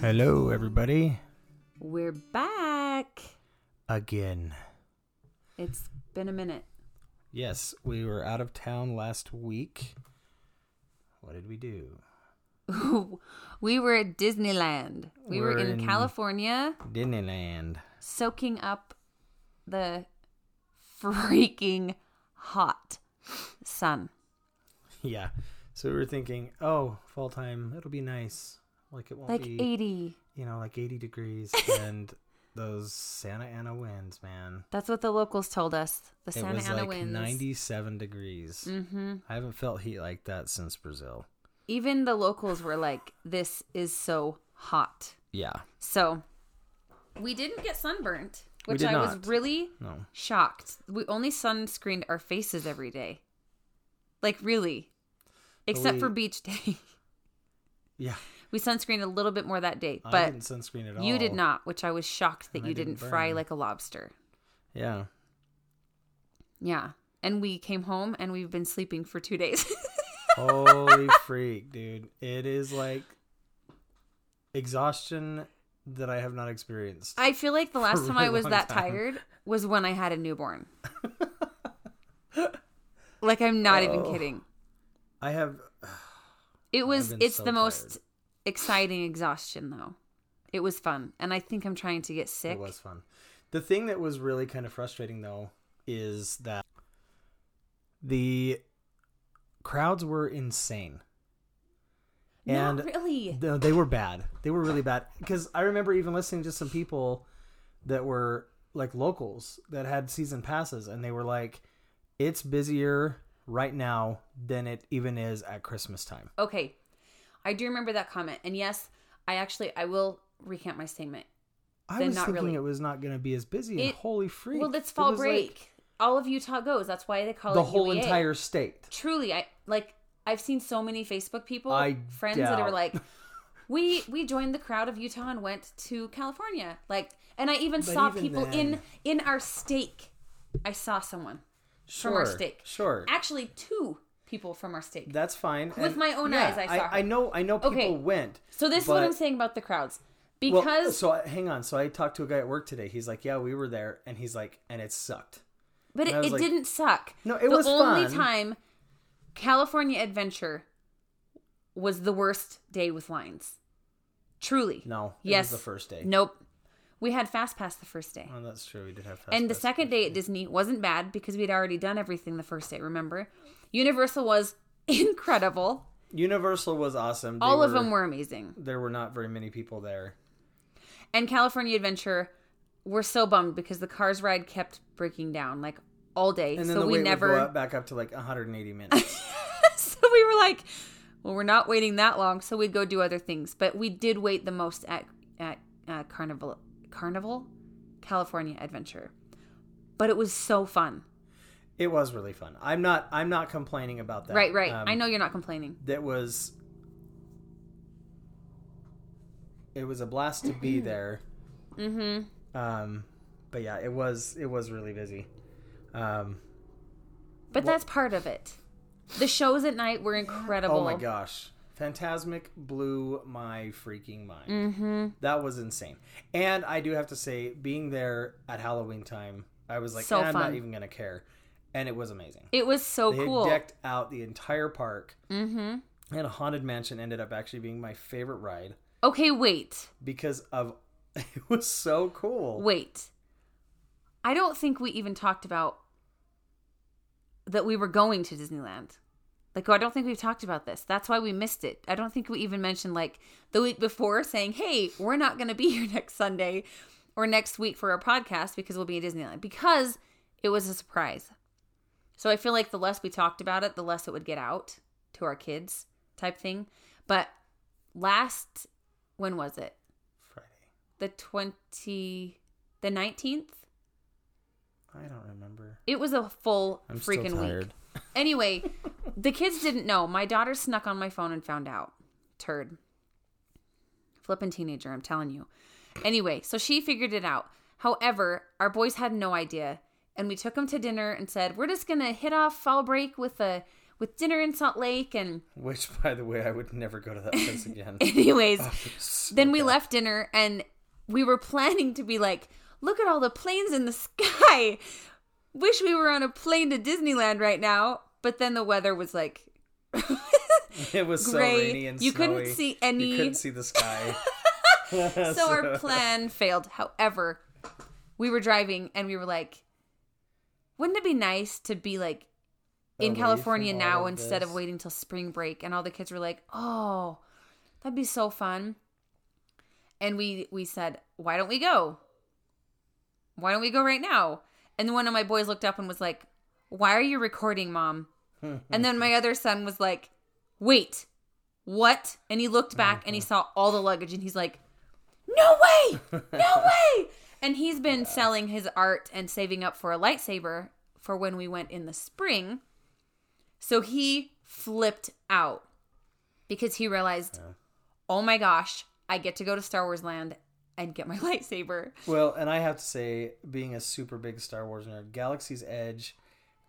Hello, everybody. We're back. Again. It's been a minute. Yes, we were out of town last week. What did we do? we were at Disneyland. We were We're in, in- California Disneyland. soaking up the freaking hot sun. Yeah. So we were thinking, oh, fall time, it'll be nice. Like it won't Like be, 80. you know, like 80 degrees and those Santa Ana winds, man. That's what the locals told us. The Santa it was Ana like winds. 97 degrees. hmm I haven't felt heat like that since Brazil. Even the locals were like, this is so hot. Yeah. So we didn't get sunburnt, which I was really No. shocked. We only sunscreened our faces every day. Like really. Except we- for beach day. Yeah. We sunscreened a little bit more that day. I But didn't sunscreen at all. you did not, which I was shocked that And I you didn't, didn't fry like a lobster. Yeah. Yeah. And we came home and we've been sleeping for two days. Holy freak, dude. It is like exhaustion that I have not experienced. I feel like the last time I was that time. tired was when I had a newborn. like I'm not even Oh. kidding. I have It was it's so the most tired. Exciting exhaustion though. It was fun. And I think I'm trying to get sick. it was fun. The thing that was really kind of frustrating though is that the crowds were insane. And Not really. No, they were bad. They were really bad. Because I remember even listening to some people that were like locals that had season passes, and they were like, "It's busier right now than it even is at Christmas time." Okay. I do remember that comment. And yes, I actually I will recant my statement. I Then was not thinking really. it was not going to be as busy. And It- holy freak! Well, it's It fall was, break. like, All of Utah goes. That's why they call the it the whole UEA. entire state. Truly, I like I've seen so many Facebook people, I friends that are like we we joined the crowd of Utah and went to California. Like and I even But saw even people in in our stake. I saw someone Sure, from our stake. Sure, Actually, two people from our stake. that's fine. With And, my own yeah, eyes, I saw her. I, know. I know people Okay. went. So this is what I'm saying about the crowds. Well, Because so I- hang on. So I talked to a guy at work today. He's like, "Yeah, we were there," and he's like, "And it sucked." But And it, it like- didn't suck. No, it the was only fun. time California Adventure was the worst day with lines. Truly. No, it Yes. was the first day. Nope. We had Fast Pass the first day. Oh, that's true. We did have fast and the pass. second day at Disney wasn't bad because we'd already done everything the first day, remember? Universal was incredible. Universal was awesome. They All of them were amazing. There were not very many people there. And California Adventure were so bummed because the Cars ride kept breaking down like all day. And then so the we wait never would go up, back up to like 180 minutes. so we were like, well, we're not waiting that long, so we'd go do other things. But we did wait the most at at uh, Carnival Carnival California Adventure. But it was so fun. it was really fun. I'm not. I'm not complaining about that. right, right. Um, I know you're not complaining. That was. It was a blast to be there. Mm-hmm. Um, but yeah, it was. It was really busy. Um, But Well- that's part of it. The shows at night were incredible. oh my gosh, Fantasmic blew my freaking mind. Mm-hmm. That was insane. And I do have to say, being there at Halloween time, I was like, So "Eh, I'm not even gonna care, and it was amazing. It was so they cool. decked out the entire park, mm-hmm. and a Haunted Mansion ended up actually being my favorite ride Okay, wait. because of it was so cool. Wait. I don't think we even talked about that we were going to Disneyland. Like, oh, I don't think we've talked about this. That's why we missed it. I don't think we even mentioned, like, the week before saying, hey, we're not going to be here next Sunday or next week for our podcast because we'll be at Disneyland because it was a surprise. So I feel like the less we talked about it, the less it would get out to our kids type thing. But last, when was it? Friday. The 20, the 19th? I don't remember. It was a full I'm freaking week. Anyway, the kids didn't know. My daughter snuck on my phone and found out. Turd. Flippin' teenager, I'm telling you. Anyway, so she figured it out. However, our boys had no idea. And we took them to dinner and said, we're just to hit off fall break with a with dinner in Salt Lake and Which, by the way, I would never go to that place again. anyways, oh, So then we bad. left dinner and we were planning to be like, look at all the planes in the sky. Wish we were on a plane to Disneyland right now. But then the weather was like It was so rainy and You couldn't see any- You couldn't see the sky. so our plan failed. However, we were driving and we were like, wouldn't it be nice to be like in Away California now of instead of waiting till spring break? And all the kids were like, oh, that'd be so fun. And we we said, why don't we go? Why don't we go right now? And then one of my boys looked up and was like, why are you recording, mom? and then my other son was like, wait, what? And he looked back and he saw all the luggage and he's like, no way, no way. And he's been selling his art and saving up for a lightsaber for when we went in the spring. So he flipped out because he realized, oh my gosh, I get to go to Star Wars Land and get my lightsaber. Well, and I have to say, being a super big Star Wars nerd, Galaxy's Edge,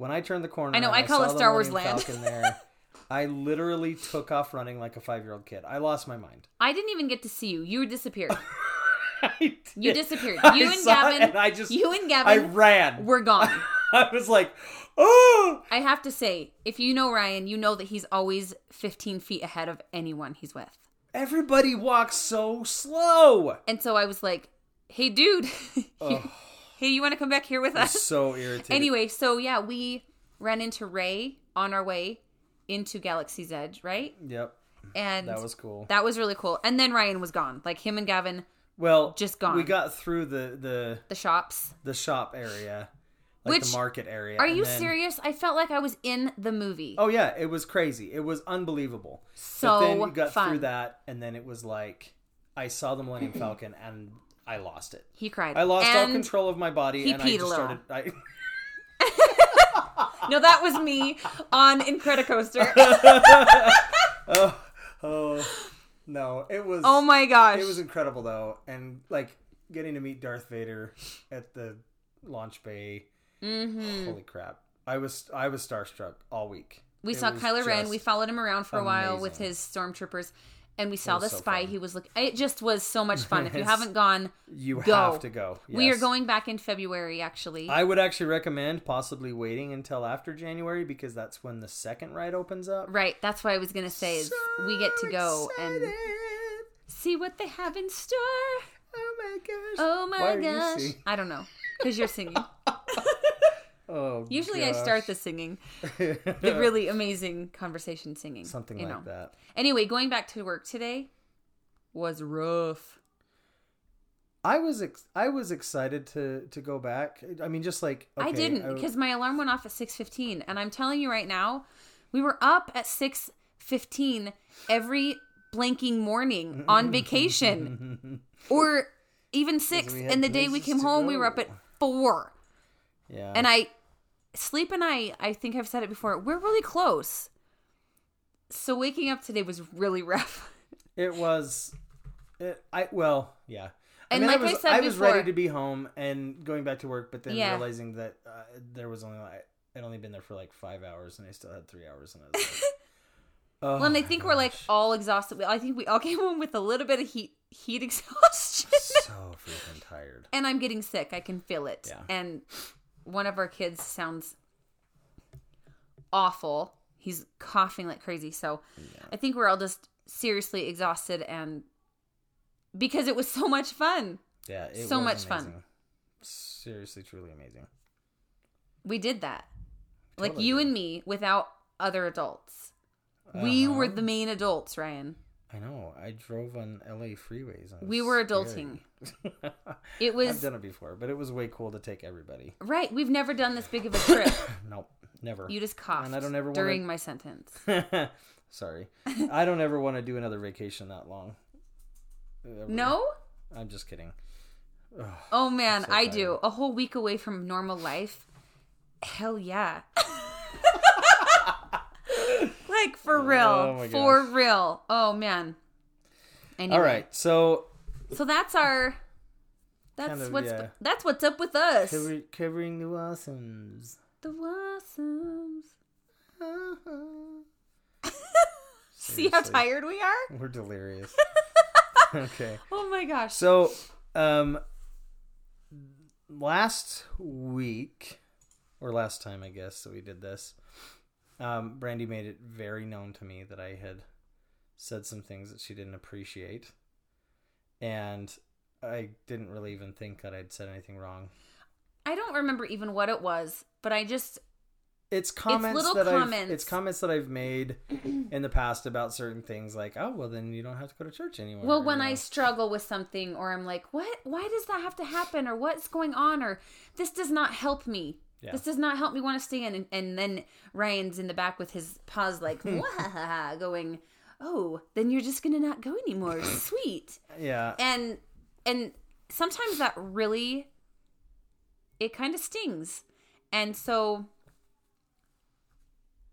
when I turned the corner, I know, I call saw it Star Wars Land. Falcon there, I literally took off running like a five-year-old kid. I lost my mind. I didn't even get to see you. You disappeared. I You disappeared. I You and saw it Gavin. and I just, you and Gavin. I ran. were gone. I was like, oh. I have to say, if you know Ryan, you know that he's always 15 feet ahead of anyone he's with. Everybody walks so slow. And so I was like, hey, dude, Ugh. Hey, you want to come back here with us? So irritated. Anyway, so yeah, we ran into Ray on our way into Galaxy's Edge, right? Yep, And that was cool. that was really cool. And then Ryan was gone. Like him and Gavin, well, just gone. We got through the the the shops. the shop area, like Which- the market area. Are you then- serious? I felt like I was in the movie. Oh yeah, it was crazy. It was unbelievable. so but then you got fun. through that, and then it was like I saw the Millennium Falcon, and I lost it. He cried. I lost all control of my body, he and I peed a just started. I, No, that was me on Incredicoaster. oh, oh no, it was. oh my gosh. It was incredible though, and like getting to meet Darth Vader at the launch bay. hmm Holy crap! I was I was starstruck all week. We It saw Kylo Ren. We followed him around for a while with his stormtroopers, and we saw the so spy. fun. He was looking. It just was so much fun. If you haven't gone, You Go. have to go. we are going back in February. Actually, I would actually recommend possibly waiting until after January because that's when the second ride opens up. right. That's what I was gonna say. Is we get to go and see what they have in store. Oh my gosh. Oh Why my you gosh! I don't know because you're singing. Oh. Usually, I start the singing, the really amazing conversation singing. something you like know. that. Anyway, going back to work today was rough. I was ex- I was excited to to go back. I mean, just like I didn't because my alarm went off at 6:15 and I'm telling you right now, we were up at 6:15 every blanking morning on vacation or even 6 and the day we came home we were up at 4. yeah, And I sleep and I I think I've said it before, we're really close. So waking up today was really rough. it was. It, I well, yeah. And I mean, like I I was, said I was before- ready to be home and going back to work, but then Yeah. realizing that uh, there was only like I'd only been there for like five hours, and I still had three hours, and I was like, oh Well, and I think we're like all exhausted. I think we all came home with a little bit of heat heat exhaustion. so freaking tired. and I'm getting sick. I can feel it. Yeah. And one of our kids sounds awful. He's coughing like crazy. So I think we're all just seriously exhausted and because it was so much fun. Yeah, it So much fun. Seriously, truly amazing. We did that. like you did. and me without other adults. We Uh-huh. were the main adults, Ryan. I know. I drove on LA freeways. We were adulting. It was. I've done it before, but it was way cool to take everybody. right. We've never done this big of a trip. Nope, never. You just coughed And I don't ever wanna- during my sentence. Sorry, I don't ever want to do another vacation that long. Ever. No? I'm just kidding. Oh man, so I do. A whole week away from normal life. Hell yeah. for real. Oh for real. Oh man. Anyway. All right, so So that's our that's Kind of, what's yeah. that's what's up with us. cover, covering the awesomes. The Wasums. See how tired we are? We're delirious. okay. Oh my gosh. So, um, last week, or last time, I guess, that we did this, um, Brandy made it very known to me that I had said some things that she didn't appreciate. And I didn't really even think that I'd said anything wrong. I don't remember even what it was, but I just It's comments little that I've comments. it's comments that I've made in the past about certain things like, oh well then you don't have to go to church anymore. well when you I struggle with something or I'm like, "What? Why does that have to happen?" or "What's going on?" or "This does not help me." Yeah. This does not help me want to stay in. And, and then Ryan's in the back with his paws like, "Wahaha," going, "Oh, then you're just gonna not go anymore." Sweet. Yeah. and and sometimes that really it kind of stings and so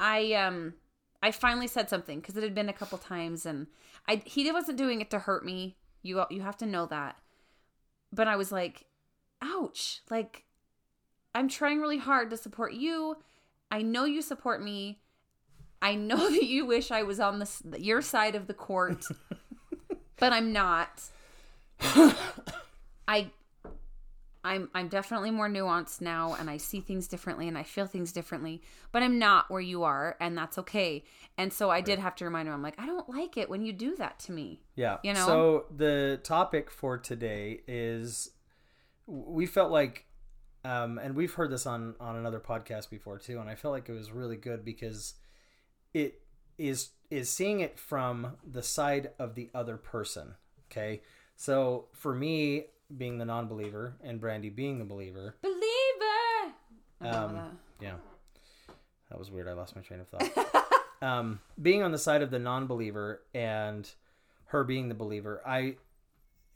i um i finally said something because it had been a couple times and i he wasn't doing it to hurt me you you have to know that but i was like ouch like i'm trying really hard to support you i know you support me i know that you wish i was on this your side of the court but i'm not I I'm I'm definitely more nuanced now and I see things differently and I feel things differently, but I'm not where you are and that's okay. And so I did have to remind him I'm like I don't like it when you do that to me. Yeah. You know? So the topic for today is we felt like um and we've heard this on on another podcast before too and I felt like it was really good because it is is seeing it from the side of the other person, okay? So for me being the non-believer and Brandy being the believer, Believer. um, yeah, that was weird. I lost my train of thought. um, being on the side of the non-believer and her being the believer, I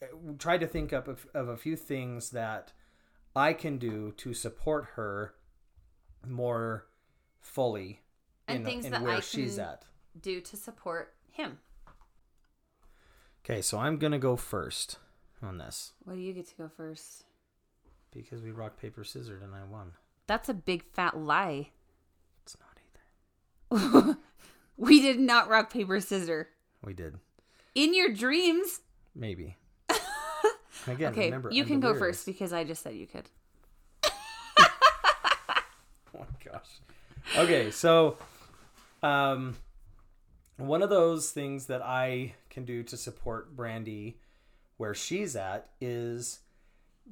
uh, tried to think up of, of a few things that I can do to support her more fully And in, things in that where I she's can- at. Do to support him. Okay, so I'm gonna go first on this What do you get to go first? because we rock paper scissors and I won. That's a big fat lie. It's not either. we did not rock paper scissors. We did In your dreams. maybe. Again, Okay, remember you I'm can go first because I just said you could. Oh my gosh. Okay, so um one of those things that I can do to support Brandy where she's at is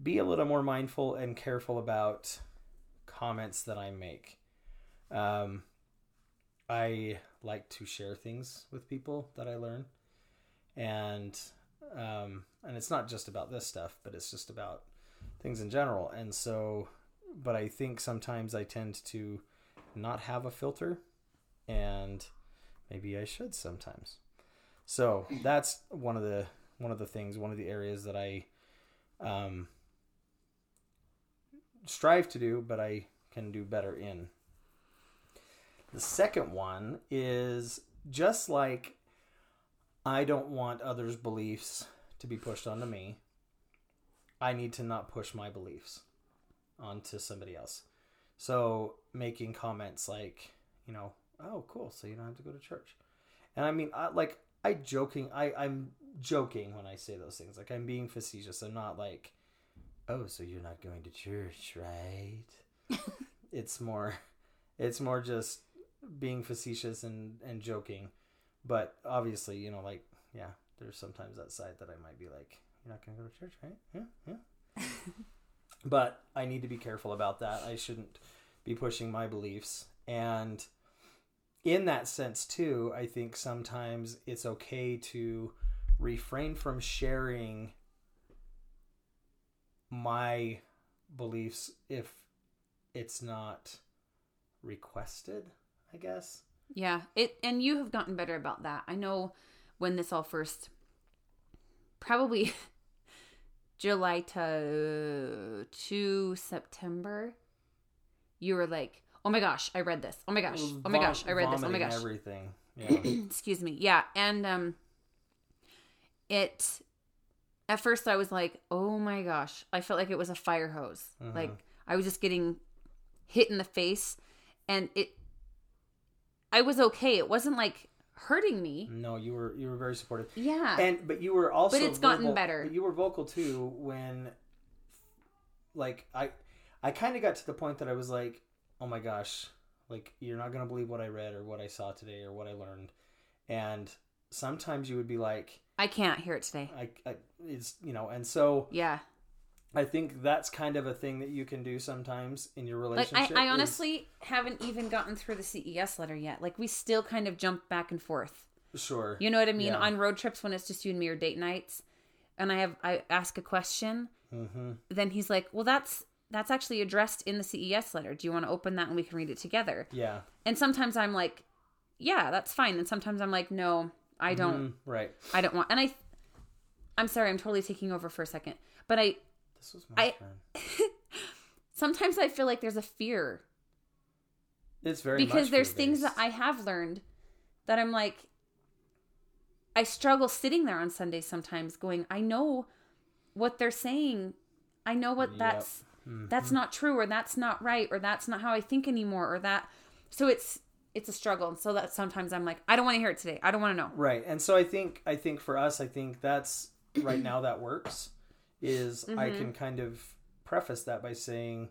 be a little more mindful and careful about comments that I make. Um I like to share things with people that I learn. And um and it's not just about this stuff, but it's just about things in general. And so but I think sometimes I tend to not have a filter and maybe I should sometimes. So that's one of the one of the things, one of the areas that I um, strive to do, but I can do better in. The second one is just like I don't want others' beliefs to be pushed onto me. I need to not push my beliefs onto somebody else. So making comments like, you know, oh cool, so you don't have to go to church. And I mean, I, like I joking, I I'm joking when I say those things. Like I'm being facetious. I'm not like, oh, so you're not going to church, right? it's more, it's more just being facetious and and joking. But obviously, you know, like yeah, there's sometimes that side that I might be like, you're not going to go to church, right? Yeah, yeah but I need to be careful about that. I shouldn't be pushing my beliefs. And in that sense, too, I think sometimes it's okay to refrain from sharing my beliefs if it's not requested, I guess. Yeah, it and you have gotten better about that. I know when this all first probably July to to September you were like, "Oh my gosh, I read this. Oh my gosh. Oh my gosh, I read this. Oh my gosh." Everything. Yeah. Excuse me. Yeah, and um it at first I was like, "Oh my gosh." I felt like it was a fire hose. Uh-huh. Like I was just getting hit in the face and it I was okay. It wasn't like hurting me. No, you were you were very supportive. Yeah. And but you were also But it's gotten better. You were vocal too when like I I kind of got to the point that I was like, "Oh my gosh, like you're not going to believe what I read or what I saw today or what I learned." And sometimes you would be like, I can't hear it today. I, I it's, you know, and so Yeah. I think that's kind of a thing that you can do sometimes in your Like relationship. I, I is- honestly haven't even gotten through the CES letter yet. Like we still kind of jump back and forth. sure. You know what I mean? Yeah. On road trips when it's just you and me or date nights, and I have I ask a question, hmm then he's like, "Well, that's that's actually addressed in the CES letter. Do you want to open that and we can read it together?" Yeah. And sometimes I'm like, "Yeah, that's fine." And sometimes I'm like, "No, I don't. Mhm. Right. I don't want." And I, I'm sorry, I'm totally taking over for a second, but I This was my I- turn. sometimes I feel like there's a fear It's very because there's things that I have learned that I'm like I struggle sitting there on Sundays sometimes going I know what they're saying I know what Yep. that's Mhm. that's not true or that's not right or that's not how I think anymore or that so it's it's a struggle and so that sometimes I'm like I don't want to hear it today I don't want to know Right. And so I think I think for us I think that's right now that works is I Mhm. can kind of preface that by saying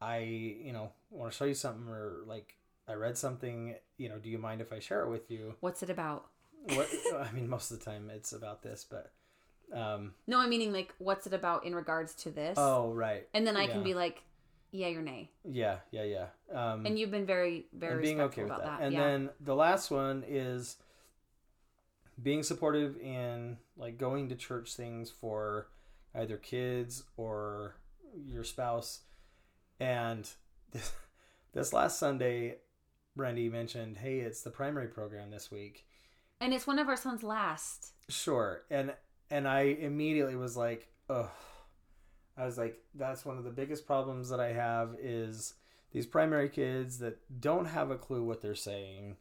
I, you know, want to show you something or like I read something, you know, do you mind if I share it with you? what's it about What I mean most of the time it's about this, but um no I'm meaning like what's it about in regards to this oh, right. and then I can be like yay or nay Yeah, yeah, yeah. Um and you've been very very being respectful okay with about that. that, And yeah then the last one is being supportive in like going to church things for either kids or your spouse. And this, this last Sunday, Brandy mentioned, "Hey, it's the primary program this week." and it's one of our son's last Sure, and and I immediately was like, oh, I was like, "That's one of the biggest problems that I have is these primary kids that don't have a clue what they're saying.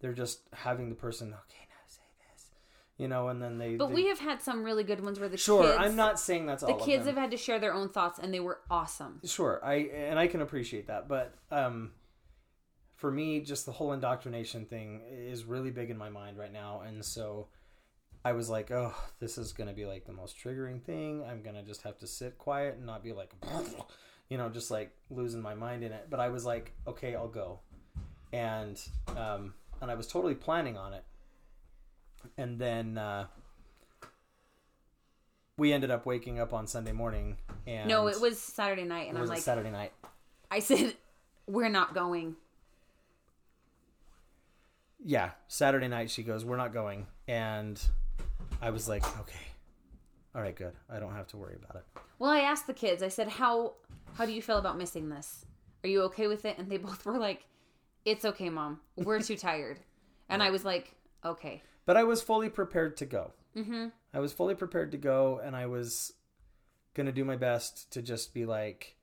They're just having the person, okay, now say this, you know, and then they. But they- we have had some really good ones where the sure. kids, I'm not saying that's the all. kids of have had to share their own thoughts, and they were awesome. Sure, I and I can appreciate that, but um, for me, just the whole indoctrination thing is really big in my mind right now, and so I was like, oh, this is gonna be like the most triggering thing. I'm gonna just have to sit quiet and not be like, you know, just like losing my mind in it. But I was like, okay, I'll go, and um, and I was totally planning on it, and then. Uh, we ended up waking up on Sunday morning, and no, it was Saturday night, and it I'm was like, Saturday night. I said, we're not going. yeah, Saturday night she goes, "We're not going," and I was like, "Okay, all right, good. I don't have to worry about it." Well, I asked the kids. I said, how how do you feel about missing this? Are you okay with it? And they both were like, it's okay, mom. We're too tired. And I was like, okay. But I was fully prepared to go. Mm-hmm. I was fully prepared to go, and I was gonna do my best to just be like,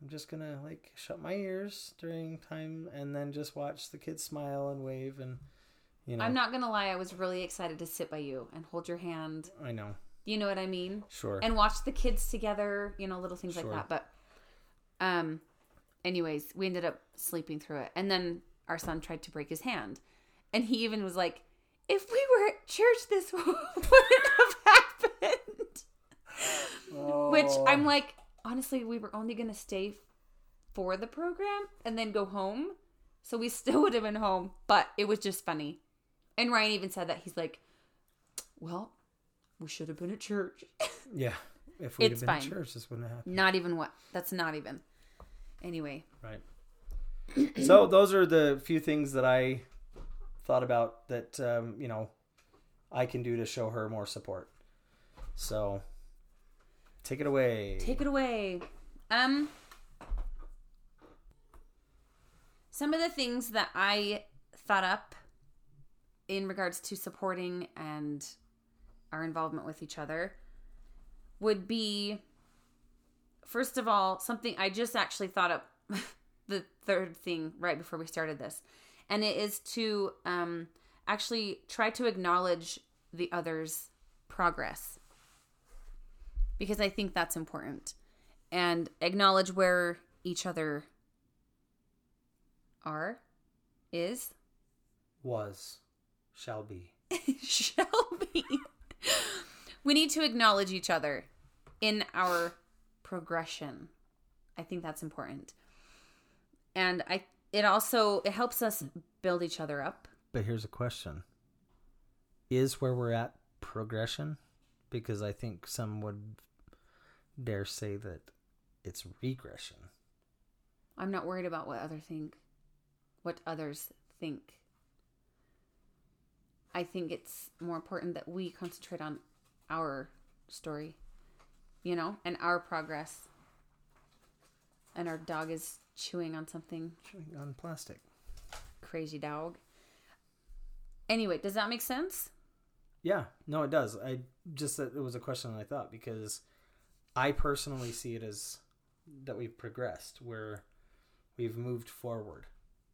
I'm just gonna like shut my ears during time, and then just watch the kids smile and wave, and you know, I'm not gonna lie. I was really excited to sit by you and hold your hand. I know, You know what I mean? sure, and watch the kids together, you know, little things Sure. like that. But um anyways, we ended up sleeping through it. And then our son tried to break his hand. And he even was like, if we were at church this wouldn't have happened. Which Oh. I'm like, honestly, we were only gonna stay for the program and then go home. So we still would have been home, but it was just funny. And Ryan even said that he's like, Well, we should have been at church. yeah. If we'd It's have been fine. at church, this wouldn't have happened. Not even what? That's not even. Anyway, Right. so those are the few things that I thought about that um, you know I can do to show her more support. So take it away. take it away. Um some of the things that I thought up in regards to supporting and our involvement with each other would be first of all something I just actually thought up the third thing right before we started this and it is to um actually try to acknowledge the other's progress because I think that's important and acknowledge where each other are is Was, shall be. shall be. we need to acknowledge each other in our progression. I think that's important. And I it also it helps us build each other up. But here's a question: Is where we're at progression? Because I think some would dare say that it's regression. I'm not worried about what other think what others think. I think it's more important that we concentrate on our story, you know, and our progress. And our dog is chewing on something. Chewing on plastic. Crazy dog. Anyway, does that make sense? Yeah, no, it does. I just that it was a question I thought because I personally see it as that we've progressed, where we've moved forward,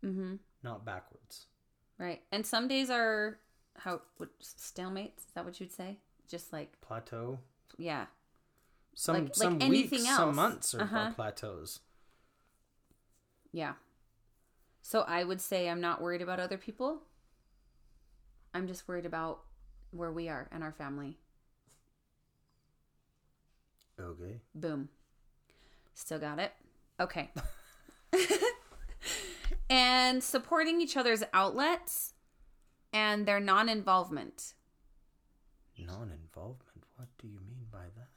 Mm-hmm. not backwards. Right. And some days are how what stalemates? Is that what you'd say? Just like Plateau. yeah. Some Like- like some anything weeks, else. some months are, Uh-huh. are plateaus. Yeah. So I would say I'm not worried about other people. I'm just worried about where we are and our family. Okay. Boom. Still got it. Okay. and supporting each other's outlets and their non involvement. Non-involvement. What do you mean by that?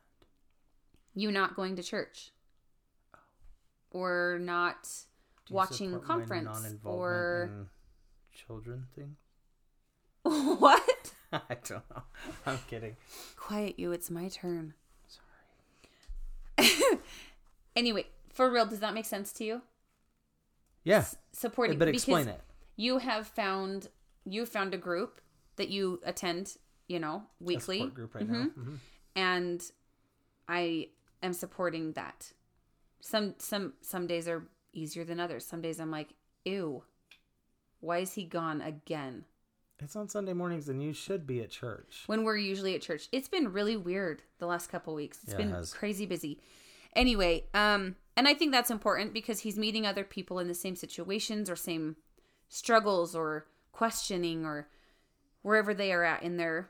You not going to church. Or not watching conference. Or children thing. what? I don't know. I'm kidding. Quiet you, it's my turn. Sorry. Anyway, for real, does that make sense to you? Yeah, Supporting but explain it. You have found you found a group that you attend, you know, weekly. group right now. Mhm. and I am supporting that. Some some some days are easier than others. Some days I'm like, ew, why is he gone again? It's on Sunday mornings, and you should be at church. When we're usually at church. It's been really weird the last couple weeks. It's Yeah, been has. crazy busy. Anyway, um, and I think that's important because he's meeting other people in the same situations or same struggles or questioning or wherever they are at in their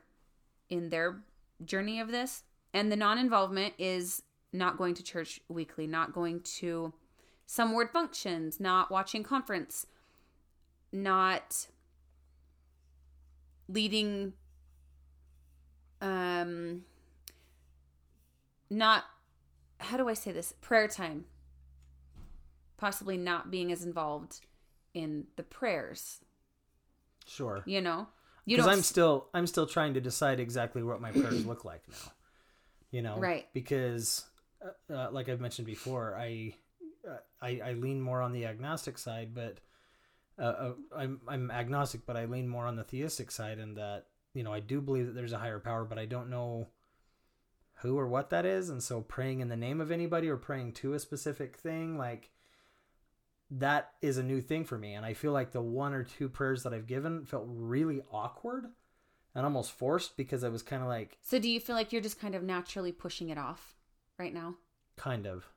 in their journey of this. And the non-involvement is not going to church weekly, not going to some word functions, not watching conference, not leading um not how do I say this? Prayer time. Possibly not being as involved in the prayers, Sure. you know? You Because I'm still I'm still trying to decide exactly what my prayers look like now. You know, Right. Because, uh, uh, like I've mentioned before, I, I I lean more on the agnostic side, but uh, uh, I'm I'm agnostic, but I lean more on the theistic side, in that you know I do believe that there's a higher power, but I don't know who or what that is, and so praying in the name of anybody or praying to a specific thing, like that is a new thing for me. And i feel like the one or two prayers that i've given felt really awkward and almost forced because i was kind of like So do you feel like you're just kind of naturally pushing it off right now? kind of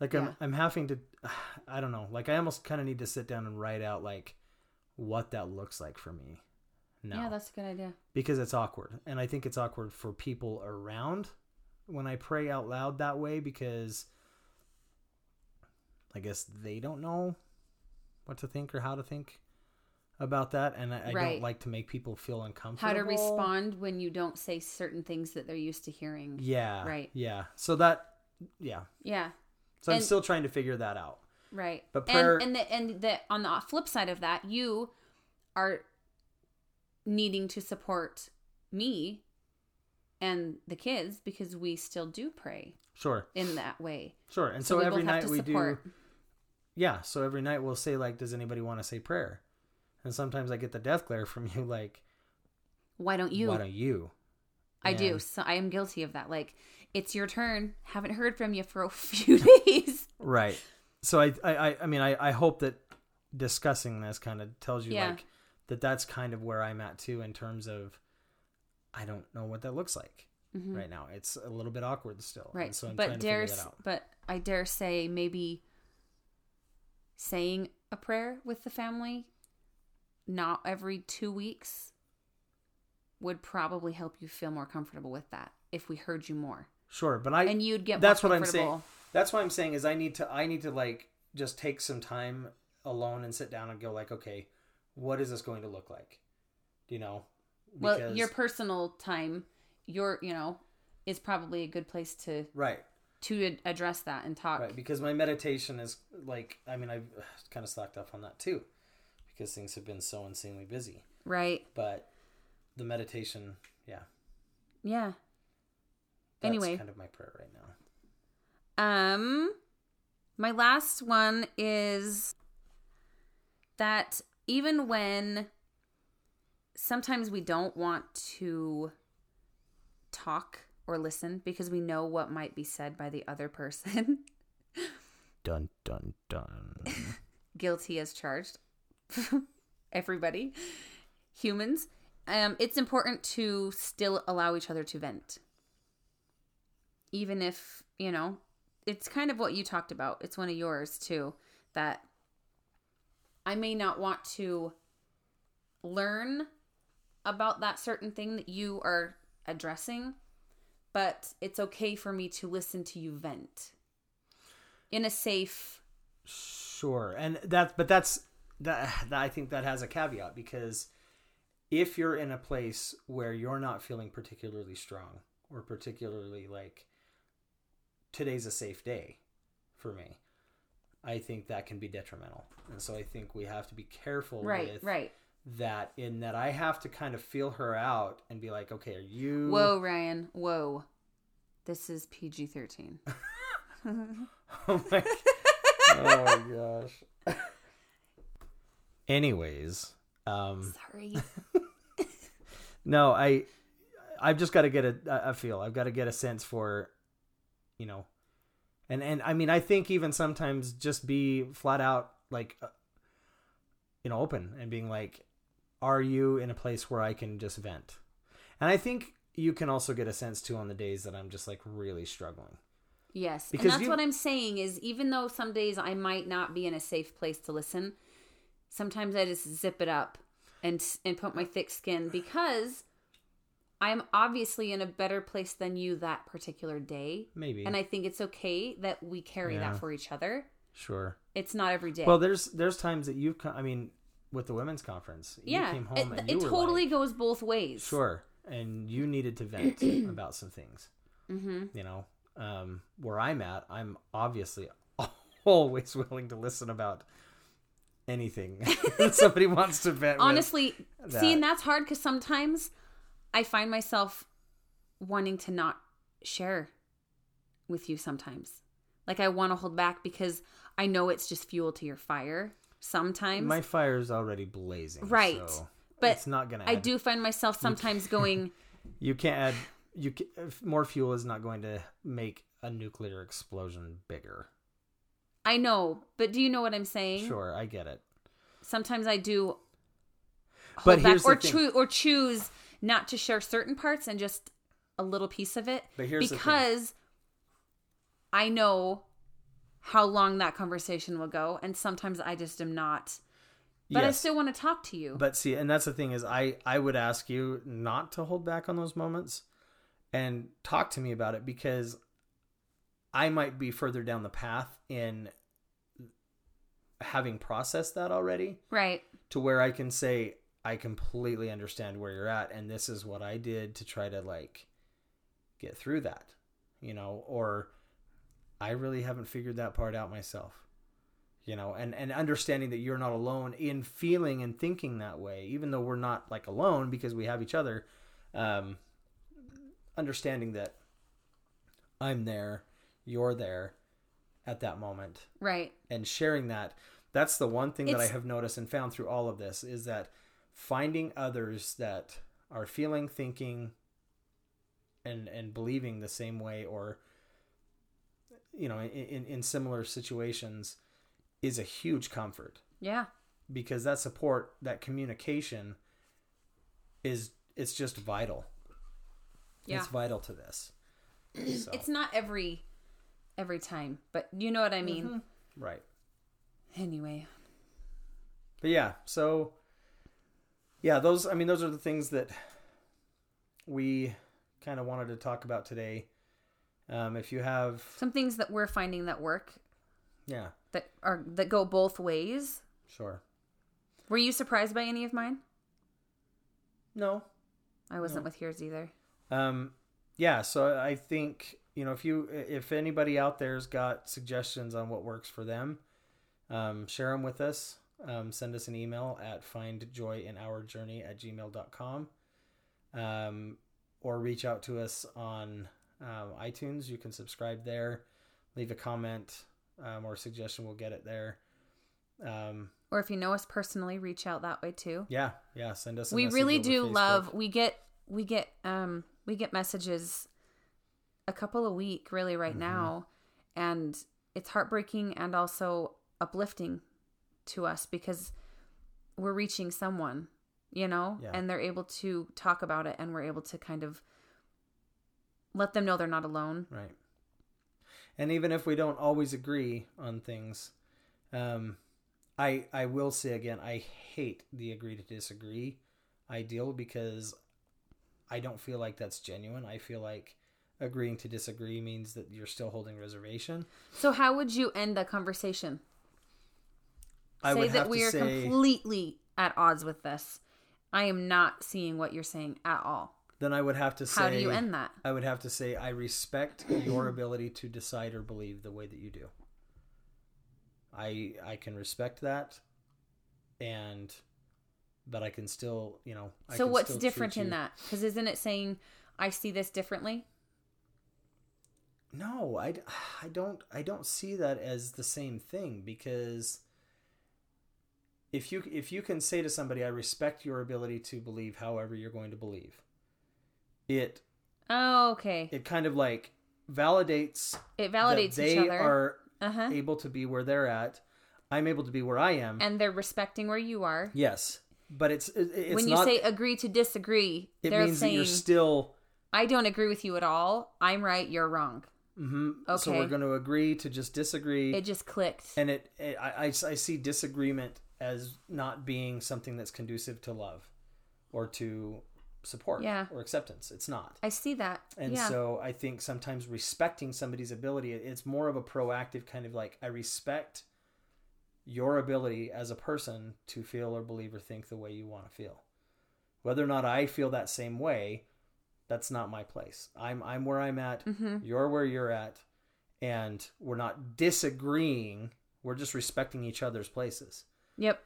like i'm i'm having to i don't know like i almost kind of need to sit down and write out like what that looks like for me now Yeah, that's a good idea. because it's awkward and i think it's awkward for people around when i pray out loud that way because i guess they don't know what to think or how to think about that and i, I Right. don't like to make people feel uncomfortable How to respond when you don't say certain things that they're used to hearing. yeah Right. yeah so that yeah Yeah. So i'm still trying to figure that out Right. But prayer- and and the and the on the flip side of that, you are needing to support me and the kids because we still do pray sure in that way. sure and so, we every night we support. do yeah so every night we'll say like does anybody want to say prayer and sometimes i get the death glare from you like Why don't you? why don't you I do. So I am guilty of that. Like it's your turn. Haven't heard from you for a few days. Right. So I I I- mean I I hope that discussing this kind of tells you Yeah. like that that's kind of where I'm at too in terms of I don't know what that looks like right now. It's a little bit awkward still. and Mm-hmm. Right. So I'm but trying dare figure that out. but I dare say maybe saying a prayer with the family not every two weeks would probably help you feel more comfortable with that if we heard you more. Sure, but I And you'd get that's more what I'm saying. That's what I'm saying is I need to I need to like just take some time alone and sit down and go like, okay, what is this going to look like? You know, Well, your personal time, your, you know, is probably a good place to right, to address that and talk. right, because my meditation is like, I mean, I've kind of slacked up on that too, because things have been so insanely busy. Right. But the meditation, yeah, Yeah. That's Anyway. kind of my prayer right now. Um my last one is that even when sometimes we don't want to talk or listen because we know what might be said by the other person, Dun dun dun. guilty as charged. Everybody, humans, um it's important to still allow each other to vent. Even if, you know, it's kind of what you talked about. It's one of yours too that I may not want to learn about that certain thing that you are addressing, but it's okay for me to listen to you vent in a safe Sure, and that, but that's that, that. I think that has a caveat because if you're in a place where you're not feeling particularly strong or particularly like today's a safe day for me, I think that can be detrimental, and so I think we have to be careful right, with right. that. In that, I have to kind of feel her out and be like, okay, are you? Whoa, Ryan. Whoa. This is PG 13. Oh my, oh my gosh. Anyways, um, Sorry. no, I, I've just got to get a, a feel. I've got to get a sense for, you know, and and I mean, I think even sometimes just be flat out like, uh, you know, open and being like, are you in a place where I can just vent? And I think you can also get a sense too on the days that I'm just like really struggling. Yes. Because and that's you- what I'm saying is even though some days I might not be in a safe place to listen, sometimes I just zip it up and and put my thick skin because I'm obviously in a better place than you that particular day. Maybe. And I think it's okay that we carry Yeah. that for each other. sure. It's not every day. Well, there's there's times that you've come. I mean, with the women's conference, yeah. you came home it and you it totally like, goes both ways. sure, and you needed to vent about some things. Mhm. You know, um, where I'm at, I'm obviously always willing to listen about anything that somebody wants to vent. honestly that. see and that's hard because sometimes i find myself wanting to not share with you sometimes like i want to hold back because i know it's just fuel to your fire sometimes my fire is already blazing, Right. so But it's not gonna. i do find myself sometimes going You can't add. You ca if more fuel is not going to make a nuclear explosion bigger. i know but do you know what i'm saying Sure, I get it. sometimes i do But back or choose or choose not to share certain parts and just a little piece of it But here's because I know how long that conversation will go and sometimes I just am not but I still want to talk to you. But see, and that's the thing is, I I would ask you not to hold back on those moments, and talk to me about it because I might be further down the path in having processed that already right. to where I can say I completely understand where you're at, and this is what I did to try to like get through that, you know, or I really haven't figured that part out myself you know and and understanding that you're not alone in feeling and thinking that way even though we're not like alone because we have each other um understanding that i'm there you're there at that moment Right. and sharing that that's the one thing that i have noticed and found through all of this is that finding others that are feeling thinking and and believing the same way or you know in in, in similar situations is a huge comfort. Yeah. because that support that communication is it's just vital. Yeah. it's vital to this. So, It's not every every time, but you know what I mean. Mm-hmm. right. Anyway, but yeah so yeah, those. I mean, those are the things that we kind of wanted to talk about today. Um, if you have, Some things that we're finding that work yeah, that are that go both ways. sure. Were you surprised by any of mine? No, I wasn't No. with yours either. Um, yeah, so I think you know if you if anybody out there's got suggestions on what works for them, um, share them with us. Um, send us an email at findjoyinourjourney at gmail.com um, or reach out to us on um, iTunes. You can subscribe there, leave a comment um, or suggestion. We'll get it there. Um, Or if you know us personally, reach out that way too. yeah, yeah. Send us. A we really do love we get we get um we get messages a couple a week really right Mm-hmm. now and it's heartbreaking and also uplifting to us because we're reaching someone you know Yeah. and they're able to talk about it and we're able to kind of let them know they're not alone Right. And even if we don't always agree on things, um, I I will say again, I hate the agree to disagree ideal because I don't feel like that's genuine. I feel like agreeing to disagree means that you're still holding reservation. so how would you end the conversation I say would that we are say completely at odds with this i am not seeing what you're saying at all then I would have to say how do you end that I would have to say I respect your ability to decide or believe the way that you do. I I can respect that, and but I can still you know. I so what's different in you- that because isn't it saying i see this differently No, I I don't I don't see that as the same thing because if you if you can say to somebody I respect your ability to believe however you're going to believe, it oh okay. it kind of like validates it that validates they each other. are uh-huh. able to be where they're at. I'm able to be where I am. and they're respecting where you are. Yes, but it's it's when you not. say agree to disagree it they're means that you're still. i don't agree with you at all. I'm right. You're wrong. Hmm So we're going to agree to just disagree, it just clicked. And it, it I, I I see disagreement as not being something that's conducive to love, or to support, Yeah. or acceptance. It's not. i see that And yeah so I think sometimes respecting somebody's ability, it's more of a proactive kind of like, I respect your ability as a person to feel or believe or think the way you want to feel. Whether or not I feel that same way, that's not my place. I'm I'm where I'm at, hmm you're where you're at, and we're not disagreeing. We're just respecting each other's places. Yep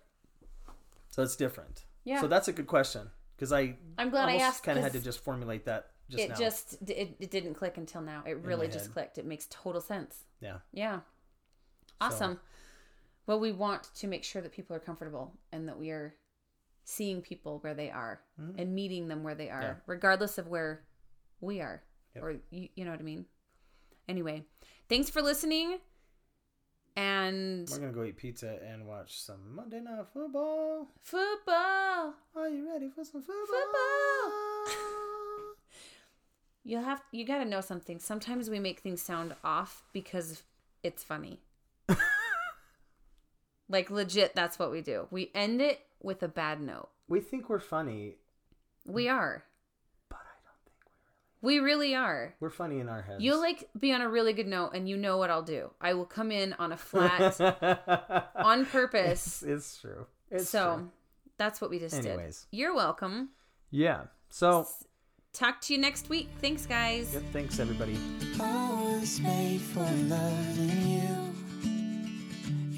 So it's different. Yeah. So that's a good question because I i'm glad i asked kind of had to just formulate that just it now. just it, it didn't click until now it really just head. clicked it makes total sense yeah. Yeah. Awesome. Well, we want to make sure that people are comfortable and that we are seeing people where they are and meeting them where they are, Mm-hmm. Yeah. regardless of where we are. Yep. Or you, you know what I mean? Anyway, thanks for listening. And We're gonna go eat pizza and watch some Monday Night Football. football. Are you ready for some football? Football. You have you got to know something. Sometimes we make things sound off because it's funny. like legit that's what we do. We end it with a bad note. we think we're funny, We are. but I don't think we We really are. we're funny in our heads. You'll like be on a really good note and you know what I'll do. I will come in on a flat on purpose. It's, it's true. It's so true. that's what we just Anyways. did. You're welcome. yeah. So Talk to you next week. Thanks guys. yeah, thanks everybody. I was made for loving you.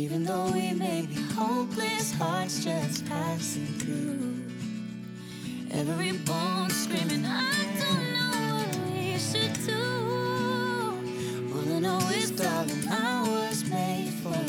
Even though we may be hopeless, hearts just passing through. Every bone screaming darling, I was made for